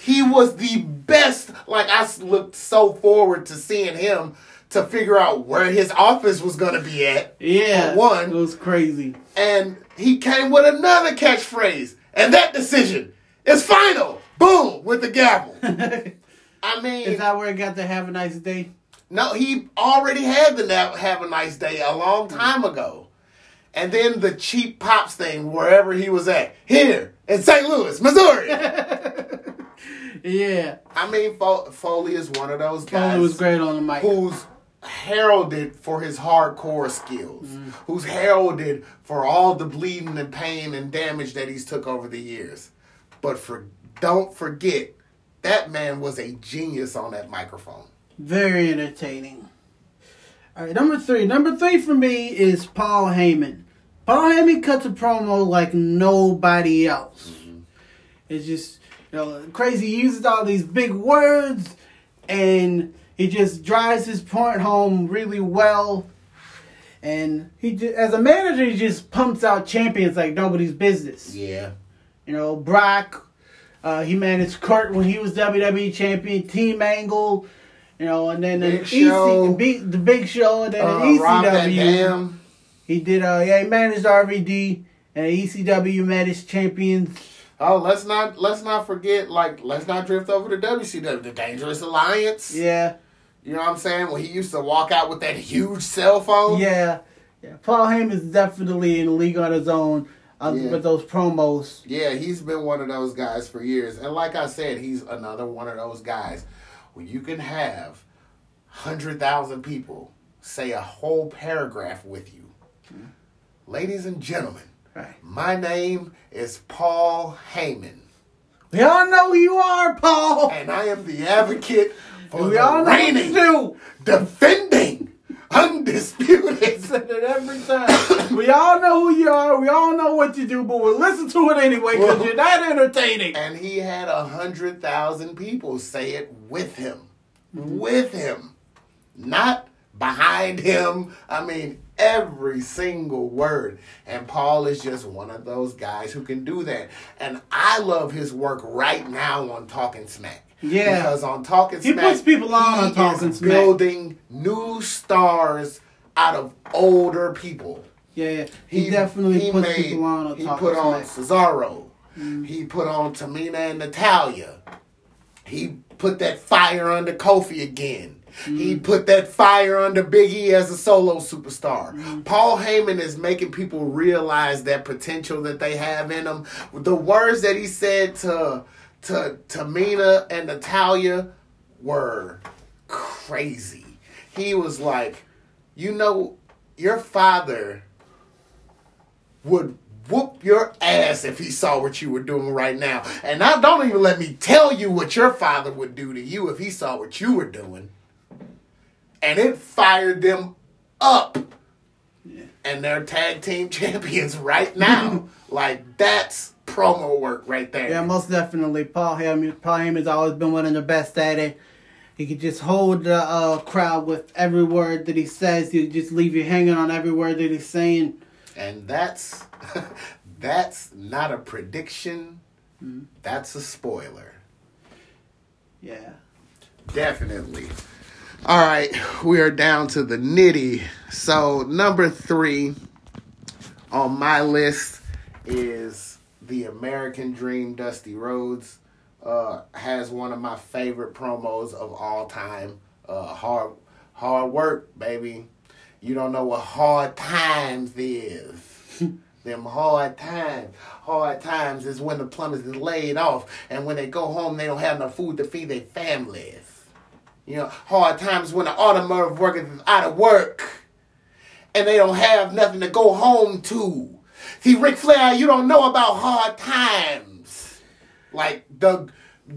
He was the best. Like, I looked so forward to seeing him to figure out where his office was going to be at. Yeah, For one. it was crazy. And he came with another catchphrase. And that decision is final. Boom, with the gavel. I mean, Is that where it got to have a nice day? No, he already had the have a nice day a long hmm. time ago. And then the cheap pops thing wherever he was at. Here in St. Louis, Missouri. Yeah, I mean, Fo- Foley is one of those guys Foley was great on the mic. who's heralded for his hardcore skills, hmm. who's heralded for all the bleeding and pain and damage that he's took over the years. But for don't forget, that man was a genius on that microphone. Very entertaining. All right, number three. Number three for me is Paul Heyman. Paul Heyman cuts a promo like nobody else. It's just, you know, crazy. He uses all these big words and he just drives his point home really well. And he, ju- as a manager, he just pumps out champions like nobody's business. Yeah. You know, Brock, uh, he managed Kurt when he was WWE champion, Team Angle, you know, and then Big the Show. EC, the big, the big show, and then Uh, the ECW. He did, uh, yeah, he managed RVD, and ECW managed champions. Oh, let's not let's not forget. Like, let's not drift over to WCW, the Dangerous Alliance. Yeah, You know what I'm saying? When he used to walk out with that huge cell phone. yeah, yeah. Paul Heyman is definitely in the league on his own uh, Yeah. with those promos. Yeah, he's been one of those guys for years. And like I said, he's another one of those guys when you can have 100,000 people say a whole paragraph with you. Hmm. Ladies and gentlemen, Right. my name is Paul Heyman, We all know who you are, Paul. and I am the advocate for we the all reigning, defending, undisputed. said it every time. we all know who you are. We all know what you do, but we'll listen to it anyway because Well- you're that entertaining. And he had a hundred thousand people say it with him. With him. Not behind him. I mean, every single word. And Paul is just one of those guys who can do that. And I love his work right now on Talking Smack. Yeah. Because on Talking He Smack, puts people on he on Talking is Smack. building new stars out of older people. Yeah, yeah. He, definitely puts made- people on. on He put on Smack. Cesaro. Mm. He put on Tamina and Natalya. He put that fire under Kofi again. He Mm. put that fire under Big E as a solo superstar. Mm. Paul Heyman is making people realize that potential that they have in them. The words that he said to to Tamina and Natalya were crazy. He was like, you know, your father would whoop your ass if he saw what you were doing right now. And now don't even let me tell you what your father would do to you if he saw what you were doing. And it fired them up. And they're tag team champions right now. like that's promo work right there. Yeah, most definitely. Paul Heyman. Paul Heyman's always been one of the best at it. He could just hold the uh, crowd with every word that he says. He'll just leave you hanging on every word that he's saying. And that's that's not a prediction. That's a spoiler. Yeah. Definitely. All right, we are down to the nitty. So, number three on my list is the American Dream Dusty Rhodes uh, has one of my favorite promos of all time. Uh, hard, hard work, baby. You don't know what hard times is. Them hard times. Hard times is when the plumbers is laid off, and when they go home, they don't have enough food to feed their families. You know, hard times when the automotive workers is out of work, and they don't have nothing to go home to. See, Ric Flair, you don't know about hard times. Like the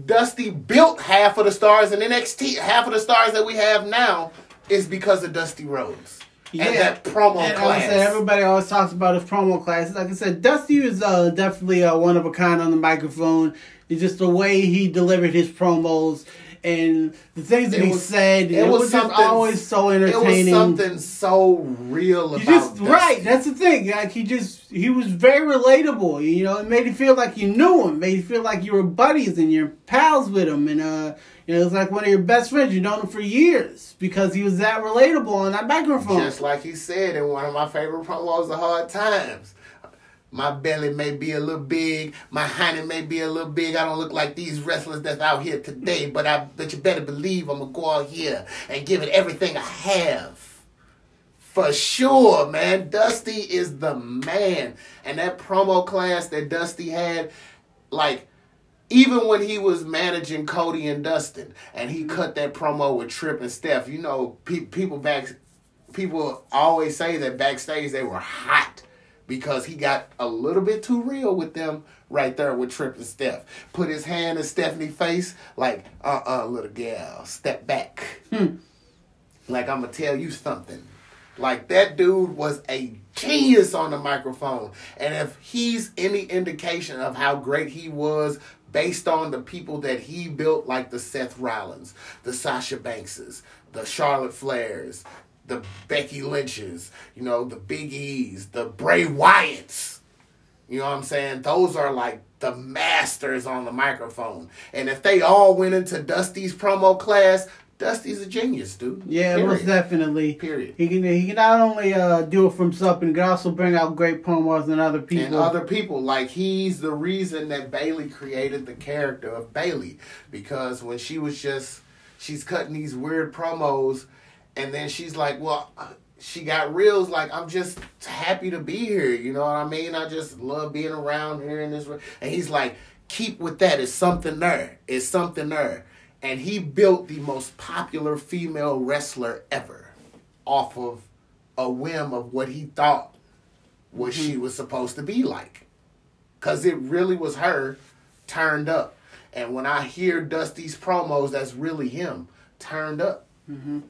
Dusty built half of the stars in NXT, half of the stars that we have now is because of Dusty Rhodes. Yeah, and that promo and class. Like I said, everybody always talks about his promo class. Like I said, Dusty is uh, definitely uh, one of a kind on the microphone. It's just the way he delivered his promos and the things that it he was, said. It, it was, was just always so entertaining. It was something so real about. Just, right, that's the thing. Like he just he was very relatable. You know, it made you feel like you knew him. Made you feel like you were buddies and you're pals with him. And uh, you know, it was like one of your best friends. You've known him for years because he was that relatable on that microphone. Just like he said in one of my favorite promos, "The Hard Times." My belly may be a little big. My hiney may be a little big. I don't look like these wrestlers that's out here today, but I but you better believe I'm gonna go out here and give it everything I have. For sure, man. Dusty is the man. And that promo class that Dusty had, like, even when he was managing Cody and Dustin, and he cut that promo with Trip and Steph, you know, pe- people back, people always say that backstage they were hot because he got a little bit too real with them right there with Trip and Steph. Put his hand in Stephanie's face like, uh uh little gal, step back. Hmm. Like, I'm going to tell you something. Like, that dude was a genius on the microphone. And if he's any indication of how great he was based on the people that he built, like the Seth Rollins, the Sasha Bankses, the Charlotte Flairs, the Becky Lynches, you know, the Big E's, the Bray Wyatts. You know what I'm saying? Those are like the masters on the microphone. And if they all went into Dusty's promo class, Dusty's a genius, dude. Yeah, Period. most definitely. Period. He can he can not only uh, do it from but he can also bring out great promos and other people. And other people, like he's the reason that Bayley created the character of Bayley because when she was just she's cutting these weird promos and then she's like, well, she got reels like I'm just happy to be here. You know what I mean? I just love being around here in this. And he's like, keep with that. It's something there. It's something there. And he built the most popular female wrestler ever off of a whim of what he thought what mm-hmm. she was supposed to be like. Cause it really was her turned up. And when I hear Dusty's promos, that's really him turned up. Mm-hmm.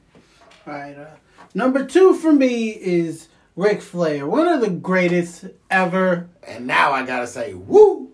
Right. Uh, number two for me is Ric Flair, one of the greatest ever. And now I gotta say, woo!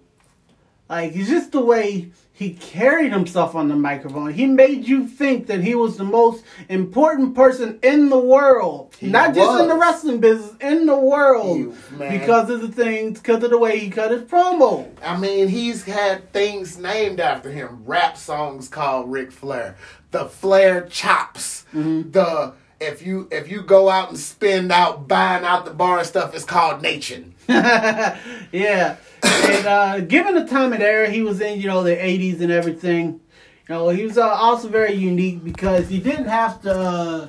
Like, it's just the way he carried himself on the microphone. He made you think that he was the most important person in the world. He Not was. just in the wrestling business, in the world. Because of the things, because of the way he cut his promo. I mean, he's had things named after him. Rap songs called Ric Flair the Flair chops, mm-hmm. the if you if you go out and spend out buying out the bar and stuff, it's called nation. yeah, and uh, given the time and era he was in, you know, the '80s and everything, you know, he was uh, also very unique because he didn't have to uh,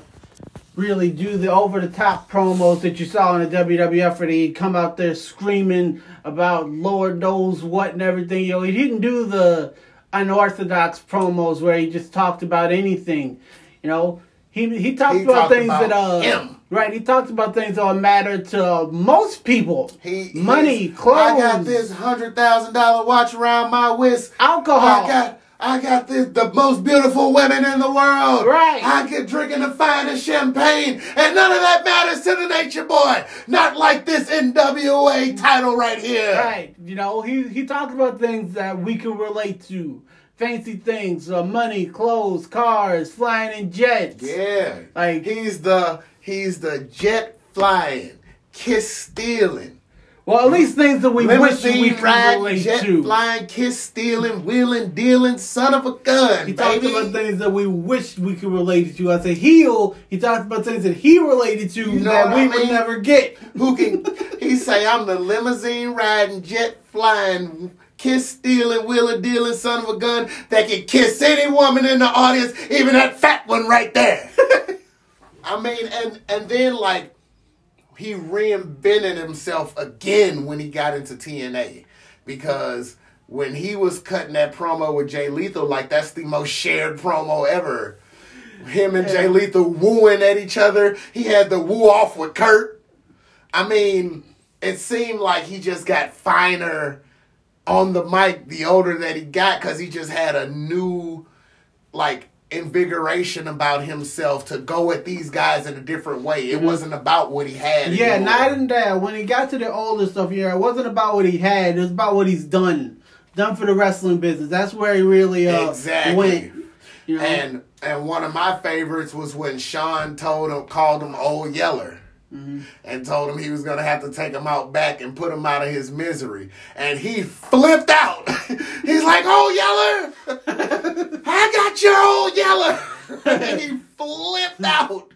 really do the over the top promos that you saw in the WWF, where he'd come out there screaming about Lord knows what and everything. You know, he didn't do the unorthodox promos where he just talked about anything. You know, he he talked he about talked things about that uh him. right. He talked about things that matter to most people. He money, clothes. I got this hundred thousand dollar watch around my waist. Alcohol. I got I got this, the most beautiful women in the world. Right. I get drinking the finest champagne, and none of that matters to the nature boy. Not like this NWA title right here. Right. You know, he he talked about things that we can relate to. Fancy things, uh, money, clothes, cars, flying in jets. Yeah. Like he's the he's the jet flying, kiss stealing well, at least things that we wish we could relate jet to. Flying, kiss stealing, wheeling, dealing, son of a gun. He baby. talked about things that we wish we could relate to. As a heel, he talked about things that he related to you know that we I mean? would never get. Who can? he say I'm the limousine riding, jet flying, kiss stealing, wheeler dealing son of a gun that can kiss any woman in the audience, even that fat one right there. I mean, and and then like he reinvented himself again when he got into TNA because when he was cutting that promo with Jay Lethal, like that's the most shared promo ever. Him and Jay Lethal wooing at each other. He had the woo off with Kurt. I mean, it seemed like he just got finer on the mic the older that he got because he just had a new like invigoration about himself to go at these guys in a different way. It wasn't about what he had. Yeah, anymore. not in that. When he got to the older stuff, yeah, it wasn't about what he had. It was about what he's done, done for the wrestling business. That's where he really uh, Exactly. went. You know? And and one of my favorites was when Shawn told him called him Old Yeller. And told him he was gonna have to take him out back and put him out of his misery. And he flipped out. He's like, Oh Yeller, Got your old Yeller. and he flipped out.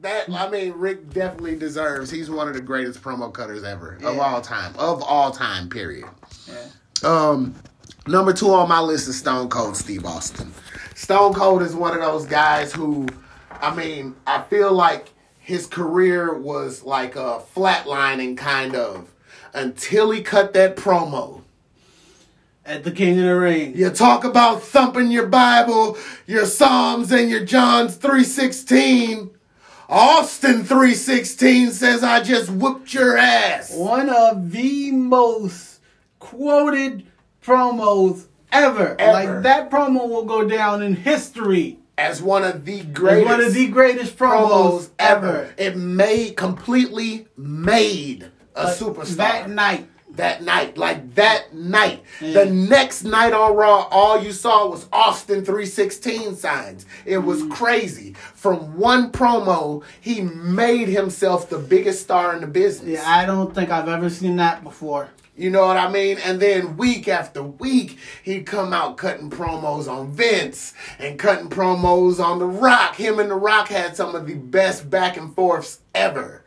That I mean, Ric definitely deserves. He's one of the greatest promo cutters ever of all time, of all time. Period. Yeah. Um, number two on my list is Stone Cold Steve Austin. Stone Cold is one of those guys who, I mean, I feel like his career was like a flatlining kind of until he cut that promo. At the King of the Ring. You talk about thumping your Bible, your Psalms, and your Johns three sixteen. Austin three sixteen says, "I just whooped your ass." One of the most quoted promos ever. Ever. Like that promo will go down in history As one of the as greatest one of the greatest promos, promos ever. ever. It made completely made a Like, superstar that night. That night, like that night. The next night on Raw, all you saw was Austin 316 signs. It was Mm. crazy. From one promo, he made himself the biggest star in the business. Yeah, I don't think I've ever seen that before. You know what I mean? And then week after week, he'd come out cutting promos on Vince and cutting promos on The Rock. Him and The Rock had some of the best back and forths ever,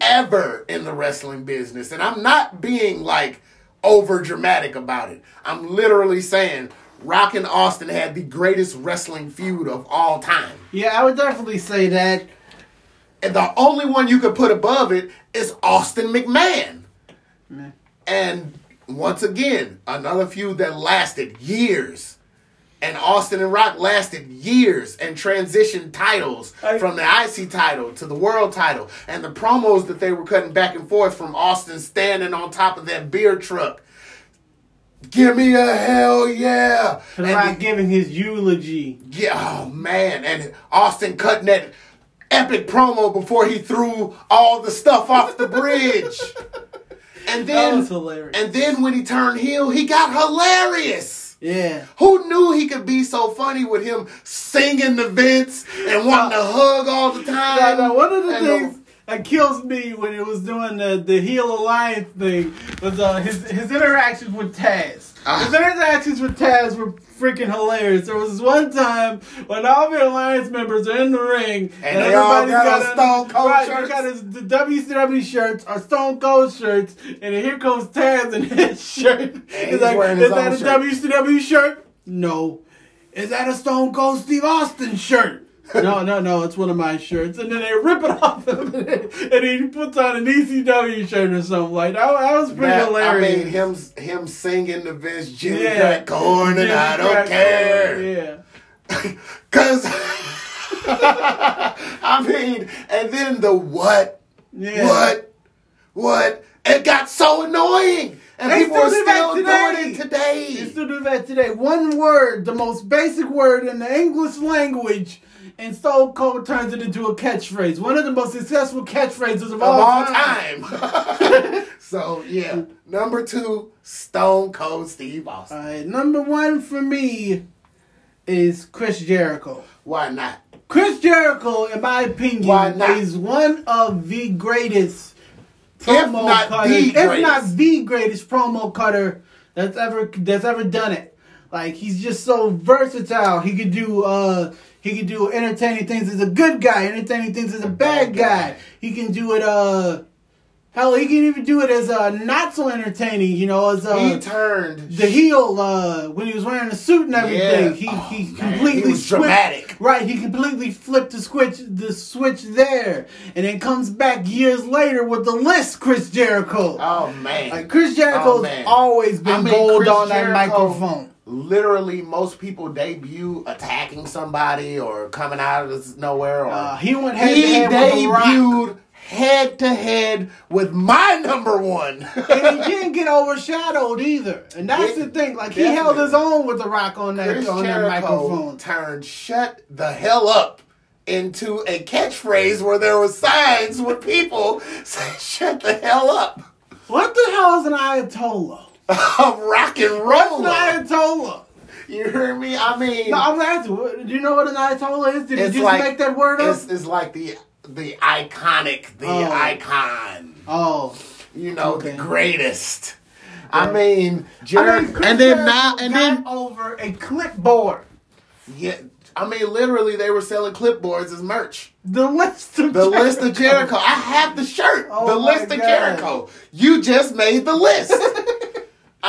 ever in the wrestling business. And I'm not being like over dramatic about it. I'm literally saying Rock and Austin had the greatest wrestling feud of all time. Yeah, I would definitely say that. And the only one you could put above it is Austin McMahon. And once again, another feud that lasted years. And Austin and Rock lasted years and transitioned titles I- from the IC title to the world title. And the promos that they were cutting back and forth from Austin standing on top of that beer truck. Give me a hell yeah. And not the- giving his eulogy. yeah, oh man, and Austin cutting that epic promo before he threw all the stuff off the bridge. And That then was hilarious. and then when he turned heel, he got hilarious. Yeah. Who knew he could be so funny with him singing the Vince and wanting to hug all the time? Now, now, one of the And things that kills me when it was doing the, the heel alliance thing was uh, his his interactions with Taz. Ah. His interactions with Taz were freaking hilarious. There was one time when all the alliance members are in the ring And they all everybody's got on on- Stone Cold right, shirts. Got his the WCW shirts or Stone Cold shirts, and here comes Taz in his shirt. he's wearing is that a shirt." WCW shirt? No. Is that a Stone Cold Steve Austin shirt? No, no, no, it's one of my shirts. And then they rip it off him, and he puts on an ECW shirt or something like that. That was pretty that- I mean, him him singing the Vince Jimmy Yeah. Crack Corn and Jimmy I don't Crack care. Corn, Yeah. Cause I mean, and then the what, Yeah. what, what? It got so annoying, and They people are still do that still doing it today. You still do that today. One word, the most basic word in the English language, and Stone Cold turns it into a catchphrase. One of the most successful catchphrases of, of all, all time. time. so yeah, number two, Stone Cold Steve Austin. All right, number one for me is Chris Jericho. Why not? Chris Jericho, in my opinion, is one of the greatest If promo cutters, the if not the greatest promo cutter that's ever that's ever done it. Like he's just so versatile. He could do uh he can do entertaining things as a good guy, entertaining things as a bad guy. He can do it uh Hell, he can even do it as uh, not so entertaining. You know, as uh, he turned the heel uh, when he was wearing a suit and everything. Yeah. He Oh, he man, completely he switched- dramatic. Right, he completely flipped the switch the switch there, and then comes back years later with the list. Chris Jericho. Oh man. like Chris Jericho's Oh, man. always been I mean, gold Chris on that microphone. Literally, most people debut attacking somebody or coming out of nowhere. Or Uh, he went head he to head with The Rock. debuted head to head with my number one. and he didn't get overshadowed either. And that's the thing. Like he held his own with the Rock on that Chris on that microphone. turned "shut the hell up" into a catchphrase where there were signs with people saying "shut the hell up." What the hell is an Ayatollah? of rock and roll. an Ayatollah? You hear me? I mean, No, I'm asking. Do you know what an Ayatollah is? Did you just like make that word up? It's, it's like the the iconic, the Oh. icon. Oh, You know, Okay. the greatest. I mean, Jer- I mean, and then Jericho now and then over a clipboard. yeah. I mean, literally, they were selling clipboards as merch. The list of The list of Jericho. I have the shirt. Oh the list of Jericho. You just made the list.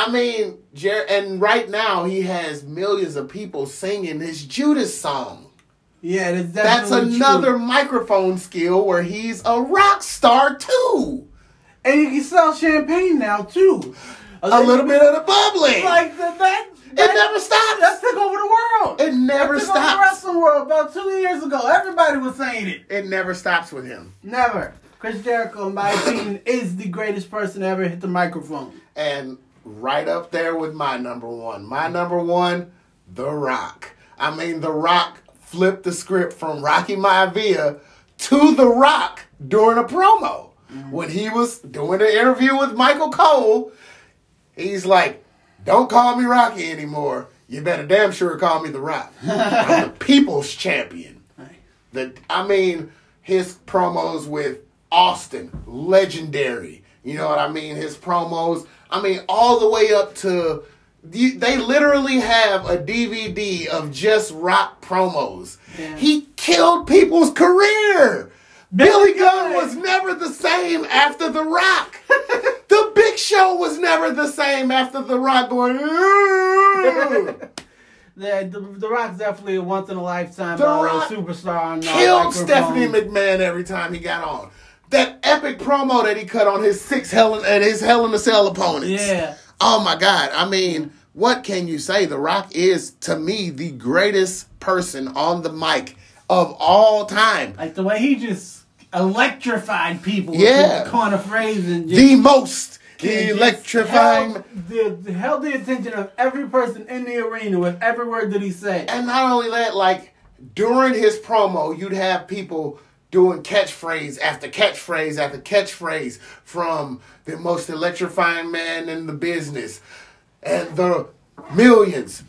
I mean, Jer- and right now he has millions of people singing his Judas song. Yeah, that's, That's another true. microphone skill where he's a rock star too. And you can sell champagne now too. A little bit of the bubbly. like that. that it never stops. That took over the world. It never that took over the stops. wrestling world about two years ago. Everybody was saying it. It never stops with him. Never. Chris Jericho, in my opinion, is the greatest person to ever hit the microphone. And right up there with my number one. My number one, The Rock. I mean, The Rock flipped the script from Rocky Maivia to The Rock during a promo. Mm-hmm. When he was doing an interview with Michael Cole, he's like, Don't call me Rocky anymore. You better damn sure call me The Rock. I'm the people's champion. The I mean, his promos with Austin, legendary. You know what I mean? His promos, I mean, all the way up to you, they literally have a DVD of just rock promos. Yeah. He killed people's career. Billy Gunn was never the same after The Rock. the Big Show was never the same after The Rock going. The, the Rock's definitely a once in a lifetime uh, superstar. Killed. Stephanie McMahon every time he got on. That epic promo that he cut on his six Hell in, and his Hell in the Cell opponents. Yeah. Oh my God! I mean, what can you say? The Rock is to me the greatest person on the mic of all time. Like the way he just electrified people Yeah. with the corner phrase and just, The most electrifying. held the, held the attention of every person in the arena with every word that he said. And not only that, like during his promo, you'd have people doing catchphrase after catchphrase after catchphrase from the most electrifying man in the business and the millions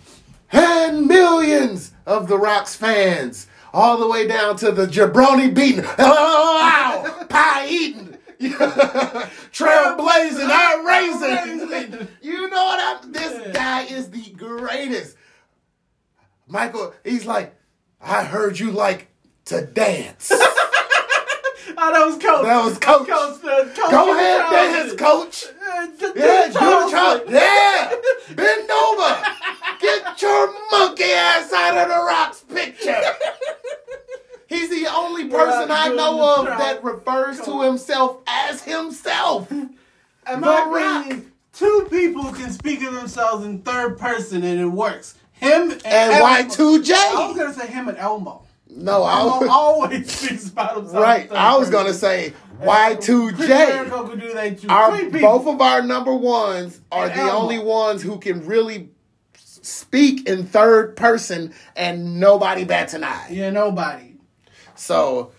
and millions of the Rock's fans, all the way down to the jabroni beating, pie eating, trailblazing, eye raising. You know what I'm? This guy is the greatest. Michael, he's like, I heard you like to dance. Oh, that was Coach. That was Coach. Coach, uh, Coach Go ahead, Charles. dance, coach. Uh, J- Yeah, do the Charles. Yeah, bend over. Get your monkey ass out of the rocks picture. He's the only person I know of that refers to himself as himself. The my Rock. two people can speak of themselves in third person and it works. Him and, And Elmo. I was Y2J. gonna say him and Elmo. No, I was, always speaks about himself. right. I was gonna say Chris Y2J. Jericho could do that too. Our both of our number ones are And the Elmo. only ones who can really speak in third person, and nobody bats an eye. Yeah, nobody. So,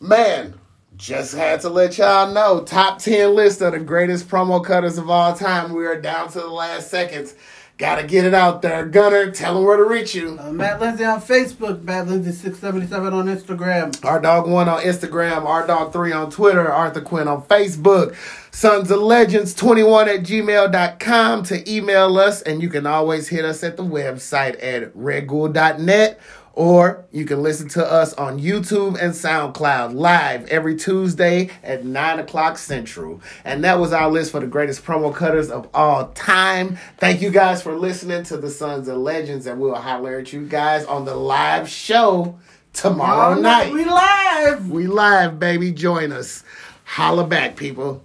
man, just had to let y'all know top 10 list of the greatest promo cutters of all time. We are down to the last seconds. Gotta get it out there. Gunner, tell them where to reach you. Uh, Matt Lindsay on Facebook, Matt Lindsay six seventy seven on Instagram. Our Dog 1 on Instagram, Our Dog 3 on Twitter, Arthur Quinn on Facebook, Sons of Legends 21 at gmail.com to email us, and you can always hit us at the website at redghoul.net Or you can listen to us on YouTube and SoundCloud live every Tuesday at 9 o'clock Central. And that was our list for the greatest promo cutters of all time. Thank you guys for listening to the Sons of Legends, and we'll holler at you guys on the live show tomorrow night. We live. We live, baby. Join us. Holla back, people.